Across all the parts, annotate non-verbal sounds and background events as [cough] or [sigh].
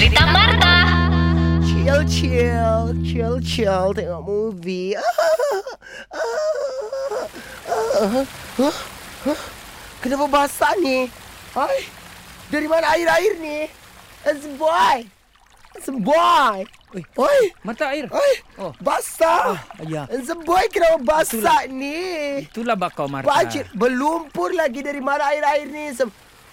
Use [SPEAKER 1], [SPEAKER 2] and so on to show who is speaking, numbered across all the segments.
[SPEAKER 1] Cerita Marta.
[SPEAKER 2] Chill, chill, chill, chill. Tengok movie. Kenapa basah ni? Hai, dari mana air-air ni? It's a boy. It's a boy.
[SPEAKER 3] Oi.
[SPEAKER 2] Oi,
[SPEAKER 3] Mata air.
[SPEAKER 2] oi,
[SPEAKER 3] Oh.
[SPEAKER 2] basah.
[SPEAKER 3] Ya.
[SPEAKER 2] It's a boy kenapa basah ni?
[SPEAKER 3] Itulah bakau Marta.
[SPEAKER 2] Banjir, berlumpur lagi dari mana air-air ni?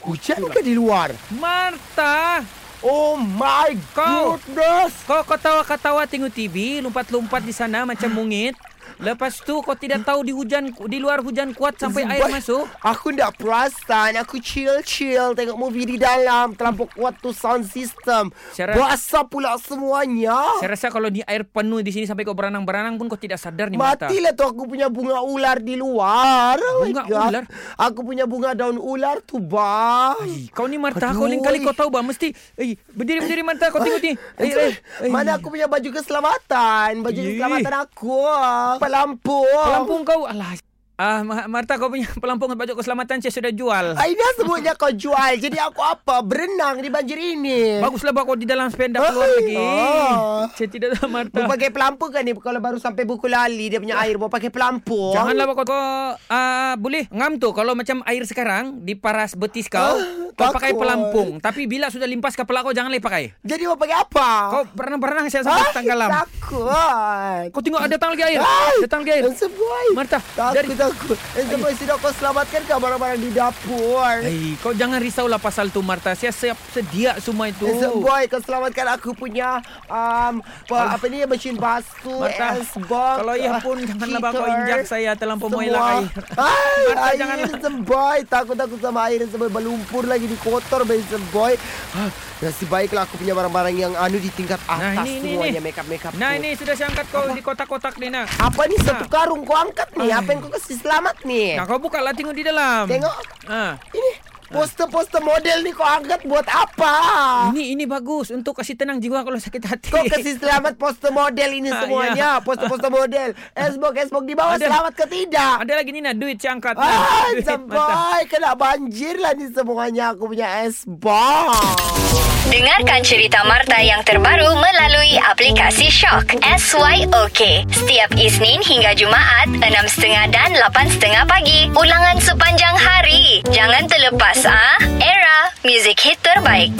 [SPEAKER 2] Hujan ke di luar?
[SPEAKER 3] Marta.
[SPEAKER 2] Oh my
[SPEAKER 3] Kau.
[SPEAKER 2] goodness.
[SPEAKER 3] Kau kau tawa-katawa tengok TV, lompat-lompat di sana macam mungit. Lepas tu kau tidak tahu di hujan di luar hujan kuat sampai air
[SPEAKER 2] Boy,
[SPEAKER 3] masuk.
[SPEAKER 2] Aku tak perasan. Aku chill-chill tengok movie di dalam. Terlampau kuat tu sound system.
[SPEAKER 3] Saya ra-
[SPEAKER 2] Basah pula semuanya.
[SPEAKER 3] Saya rasa kalau di air penuh di sini sampai kau berenang-berenang pun kau tidak sadar ni Marta.
[SPEAKER 2] Matilah tu aku punya bunga ular di luar. Oh
[SPEAKER 3] Bunga
[SPEAKER 2] God.
[SPEAKER 3] ular?
[SPEAKER 2] Aku punya bunga daun ular tu, bang.
[SPEAKER 3] Ay, kau ni Marta,
[SPEAKER 2] Aduh.
[SPEAKER 3] kau lain kali kau tahu bah mesti. Eh, berdiri-berdiri Marta, kau tengok ni. Eh, eh, eh.
[SPEAKER 2] Mana aku punya baju keselamatan? Baju
[SPEAKER 3] Ih.
[SPEAKER 2] keselamatan aku. Pelampung.
[SPEAKER 3] Pelampung kau. Alah. Ah, Ma- Marta kau punya [laughs] pelampung baju keselamatan saya sudah jual.
[SPEAKER 2] Aina sebutnya kau jual. Jadi aku apa? Berenang di banjir ini.
[SPEAKER 3] Baguslah bawa kau di dalam sepeda keluar
[SPEAKER 2] Ay,
[SPEAKER 3] lagi.
[SPEAKER 2] ah.
[SPEAKER 3] Saya tidak tahu Marta.
[SPEAKER 2] Mau pakai pelampung kan ni Kalau baru sampai buku lali Dia punya air Mau pakai pelampung
[SPEAKER 3] Janganlah kau kau uh, boleh ngam tu kalau macam air sekarang di paras betis kau
[SPEAKER 2] Ah,
[SPEAKER 3] kau pakai pelampung tapi bila sudah limpas kepala kau jangan lagi pakai.
[SPEAKER 2] Jadi mau pakai apa?
[SPEAKER 3] Kau berenang-berenang saya sampai tenggelam.
[SPEAKER 2] Takut
[SPEAKER 3] Kau tengok ada datang lagi air.
[SPEAKER 2] Ay,
[SPEAKER 3] Datang lagi air.
[SPEAKER 2] Sebuai
[SPEAKER 3] Marta,
[SPEAKER 2] Takut
[SPEAKER 3] dari
[SPEAKER 2] takut Sebuai sudah kau selamatkan ke Barang-barang di dapur
[SPEAKER 3] Hey, kau jangan risaulah pasal tu Marta. Saya siap sedia semua itu.
[SPEAKER 2] Sebuai kau selamatkan aku punya um, pa, Apa ni Mesin basuh
[SPEAKER 3] Marta,
[SPEAKER 2] Esbok
[SPEAKER 3] kalau ya pun janganlah bawa kau injak saya terlampau
[SPEAKER 2] semua.
[SPEAKER 3] mengelak air.
[SPEAKER 2] Ay,
[SPEAKER 3] Marta,
[SPEAKER 2] air
[SPEAKER 3] janganlah.
[SPEAKER 2] Sebuai Takut-takut sama air Sebuai berlumpur lagi Di kotor bayi Sebuai ah, Nasib baiklah aku punya barang-barang Yang anu di tingkat atas
[SPEAKER 3] Nah, ini,
[SPEAKER 2] Semuanya
[SPEAKER 3] ini.
[SPEAKER 2] make-up-make up
[SPEAKER 3] Nah. Ini sudah saya angkat kau di kotak-kotak ni nak.
[SPEAKER 2] Apa ni satu karung kau angkat ni? Apa yang kau kasih selamat ni?
[SPEAKER 3] Nah kau buka lah tengok di dalam.
[SPEAKER 2] Tengok.
[SPEAKER 3] Ah.
[SPEAKER 2] Ini poster-poster model ni kau angkat buat apa?
[SPEAKER 3] Ini ini bagus untuk kasih tenang jiwa kalau sakit hati.
[SPEAKER 2] Kau kasih selamat poster model ini
[SPEAKER 3] Ah,
[SPEAKER 2] semuanya. Poster-poster model. Esbok, esbok di bawah
[SPEAKER 3] Ada.
[SPEAKER 2] selamat ke tidak?
[SPEAKER 3] Ada lagi ni nak duit saya angkat.
[SPEAKER 2] Ah, sampai kena banjir lah ni semuanya aku punya esbok.
[SPEAKER 1] Dengarkan cerita Marta yang terbaru melalui aplikasi Shock. SYOK. Setiap Isnin hingga Jumaat, 6.30 dan 8.30 pagi. Ulangan sepanjang hari. Jangan terlepas ah. Era, music hit terbaik.